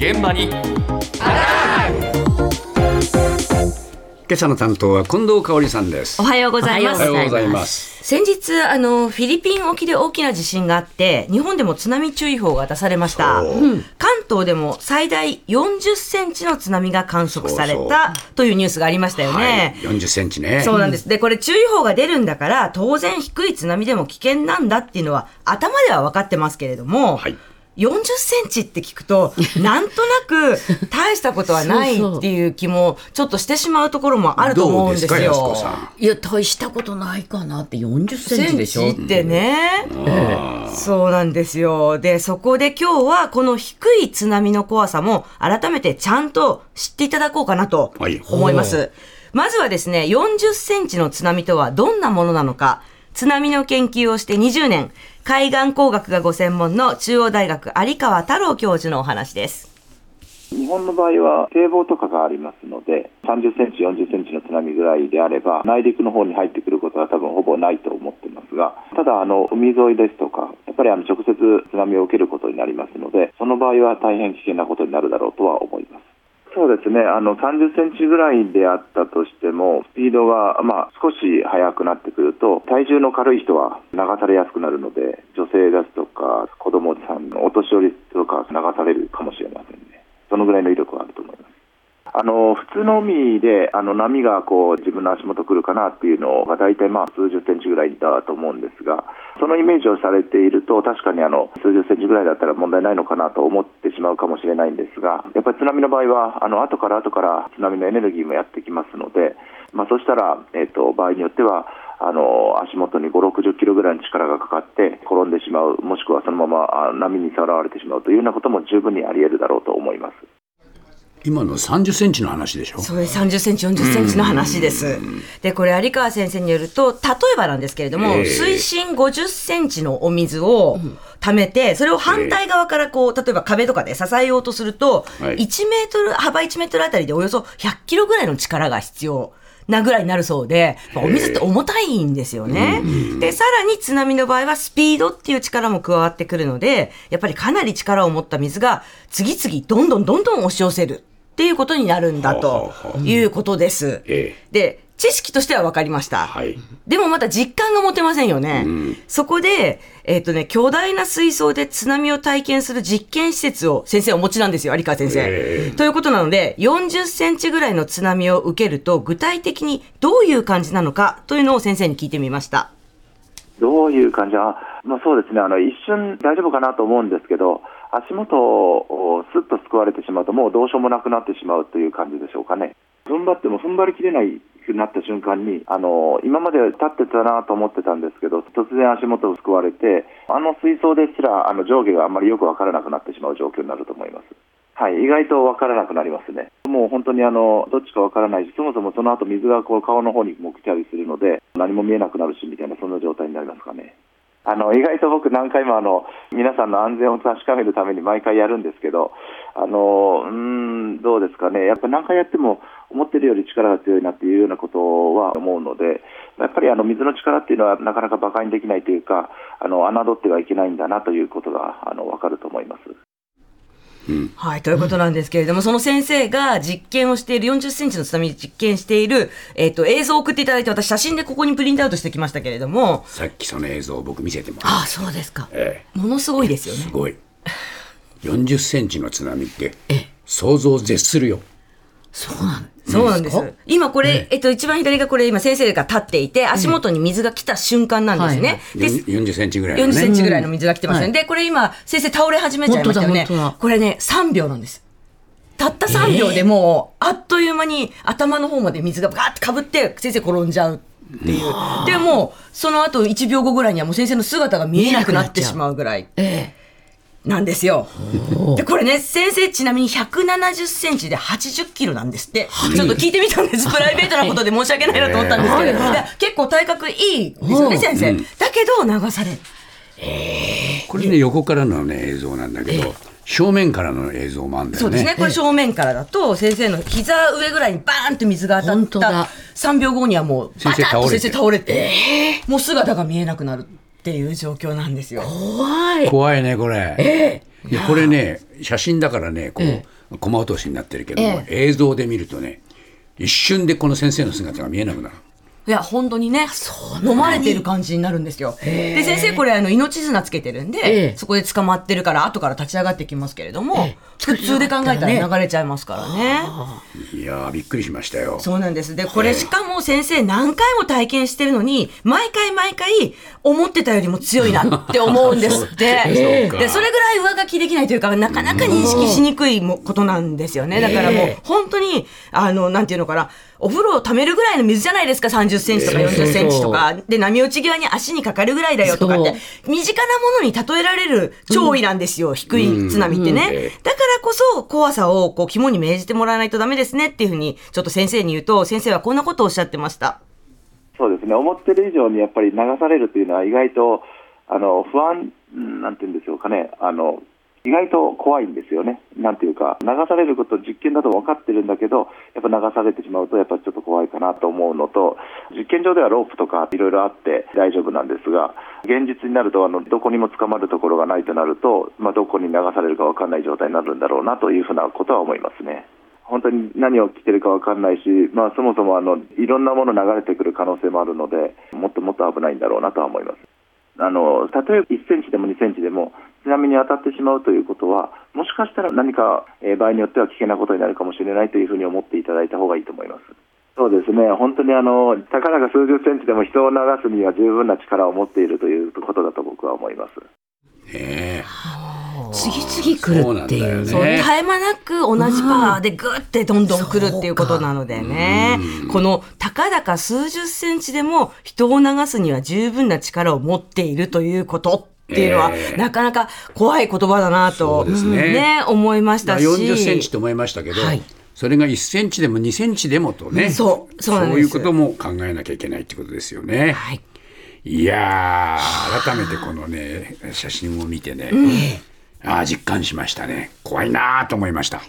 現場に。今朝の担当は近藤香織さんです。おはようございます。おはようございます。先日、あの、フィリピン沖で大きな地震があって、日本でも津波注意報が出されました。関東でも最大40センチの津波が観測されたというニュースがありましたよね。はい、40センチね。そうなんです。で、これ注意報が出るんだから、当然低い津波でも危険なんだっていうのは頭では分かってますけれども、はい40センチって聞くと、なんとなく大したことはないっていう気もちょっとしてしまうところもあると思うんですよ。どうですいや、大したことないかなって40センチでしょ。センチってね、そうなんですよ。で、そこで今日はこの低い津波の怖さも改めてちゃんと知っていただこうかなとはい思います。まずはですね、40センチの津波とはどんなものなのか、津波の研究をして20年、海岸工学がご専門の中央大学有川太郎教授のお話です。日本の場合は堤防とかがありますので、30センチ、40センチの津波ぐらいであれば、内陸の方に入ってくることは多分ほぼないと思ってますが、ただ、あの海沿いですとか、やっぱりあの直接津波を受けることになりますので、その場合は大変危険なことになるだろうとは思います。そうですね、あの30センチぐらいであったとしても、スピードが、まあ、少し速くなってくると、体重の軽い人は流されやすくなるので、女性ですとか、子供さん、お年寄りとか流されるかもしれませんね。そのぐらいの威力はあると思います。あの普通の海であの波がこう自分の足元来るかなっていうのが大体まあ数十センチぐらいだと思うんですが、そのイメージをされていると、確かにあの数十センチぐらいだったら問題ないのかなと思ってしまうかもしれないんですが、やっぱり津波の場合は、あの後から後から津波のエネルギーもやってきますので、まあ、そしたら、えっと場合によっては、あの足元に5、60キロぐらいの力がかかって転んでしまう、もしくはそのままあ波にさらわれてしまうというようなことも十分にあり得るだろうと思います。今の30センチの話でしょ？そうです。30センチ、40センチの話です。で、これ、有川先生によると、例えばなんですけれども、ええ水深50センチのお水を溜めて、それを反対側からこう、例えば壁とかで支えようとすると、はい1メートル、幅1メートルあたりでおよそ100キロぐらいの力が必要。なぐらいになるそうで、まあお水って重たいんですよね。で、さらに津波の場合はスピードっていう力も加わってくるので、やっぱりかなり力を持った水が次々どんどんどんどん押し寄せるっていうことになるんだはあということです。ええで、知識としては分かりました。はいでもまだ実感が持てませんよね。そこで、えっ、とね、巨大な水槽で津波を体験する実験施設を先生お持ちなんですよ、有川先生。えということなので、40センチぐらいの津波を受けると、具体的にどういう感じなのかというのを先生に聞いてみました。どういう感じあ、まあ、そうですねあの、一瞬大丈夫かなと思うんですけど、足元をすっとすくわれてしまうと、もうどうしようもなくなってしまうという感じでしょうかね。踏ん張っても踏ん張りきれないくなった瞬間に、あの今まで立ってたなと思ってたんですけど、突然足元をすくわれて、あの水槽ですらあの上下があんまりよく分からなくなってしまう状況になると思います。はい、意外と分からなくなりますね。もう本当にあのどっちか分からないし、そもそもその後水がこう顔の方にも来たりするので、何も見えなくなるしみたいな、そんな状態になりますかね。あの意外と僕、何回もあの皆さんの安全を確かめるために毎回やるんですけど、あのうん、どうですかね、やっぱ何回やっても思ってるより力が強いなっていうようなことは思うので、やっぱりあの水の力っていうのはなかなか馬鹿にできないというか、あの侮ってはいけないんだなということがあの分かると思います。はい、ということなんですけれども、その先生が実験をしている、40センチの津波実験している、えっ、と、映像を送っていただいて、私写真でここにプリントアウトしてきましたけれども、さっきその映像を僕見せてもらああ、そうですか。えものすごいですよね。えす。ごい。40センチの津波って想像を絶するよそうなんそうなんです。今これ、えっと、一番左がこれ、今先生が立っていて、足元に水が来た瞬間なんですね。で40センチぐらいの40センねチぐらいの水が来てますね。うんで、これ今、先生倒れ始めちゃいましたよね。これね、3秒なんです。たった3秒でもう、あっという間に頭の方まで水がガーってかぶって、先生転んじゃうっていう。でもう、その後1秒後ぐらいにはもう先生の姿が見えなくなってしまうぐらい。えなんですよ。で、これね、先生ちなみに170センチで80キロなんですって。ちょっと聞いてみたんです。プライベートなことで申し訳ないなと思ったんですけど。いや結構体格いいですよね、先生。だけど流される。これね横からのね映像なんだけど正面からの映像もあるんだよねそうですね。これ正面からだと、先生の膝上ぐらいにバーンと水が当たった本当だ3秒後にはもう、先生バタッと倒れて先生倒れて、もう姿が見えなくなるっていう状況なんですよ。怖い。怖いねこれいやこれね写真だからねこえう駒落としになってるけども、え映像で見るとね一瞬でこの先生の姿が見えなくなる。いや、本当にね、飲まれてる感じになるんですよ。で、先生、これ、あの、命綱つけてるんで、ええそこで捕まってるから、後から立ち上がってきますけれども、ええ普通で考えたら流れちゃいますからね。いやーびっくりしましたよ。そうなんです。で、これしかも先生何回も体験してるのに、毎回毎回思ってたよりも強いなって思うんですって。で、それぐらい上書きできないというか、なかなか認識しにくいもことなんですよね。だからもうええ、本当に、あの、なんていうのかな、お風呂を溜めるぐらいの水じゃないですか、30センチとか40センチとか。で、波打ち際に足にかかるぐらいだよとかって、身近なものに例えられる潮位なんですよ、低い津波ってね。だからこそ、怖さをこう肝に銘じてもらわないとダメですねっていうふうに、ちょっと先生に言うと、先生はこんなことをおっしゃってました。そうですね、思ってる以上にやっぱり流されるというのは意外とあの不安、なんていうんでしょうかねあの、意外と怖いんですよね、なんていうか、流されること、実験だと分かってるんだけど、やっぱ流されてしまうと、やっぱちょっと怖いかなと思うのと、実験場ではロープとかいろいろあって大丈夫なんですが、現実になるとあの、どこにも捕まるところがないとなると、まあ、どこに流されるか分かんない状態になるんだろうなというふうなことは思いますね。本当に何を着てるか分かんないし、まあ、そもそもあのいろんなもの流れてくる可能性もあるので、もっともっと危ないんだろうなとは思います。あのたとえ1センチでも2センチでも津波に当たってしまうということは、もしかしたら何か、えー場合によっては危険なことになるかもしれないというふうに思っていただいた方がいいと思います。そうですね、本当にあのたかだか数十センチでも人を流すには十分な力を持っているということだと僕は思います。ね次々来るっていうね。そう、ね絶え間なく同じパワーでグッてどんどん来るっていうことなのでね。この、たかだか数十センチでも人を流すには十分な力を持っているということっていうのは、ええなかなか怖い言葉だなと、そうですね思いましたし。40センチと思いましたけど、はいそれが1センチでも2センチでもとね、そうそうなんですいうことも考えなきゃいけないってことですよね。はい。いやー、改めてこのね、写真を見てね、ああ、実感しましたね。怖いなと思いました。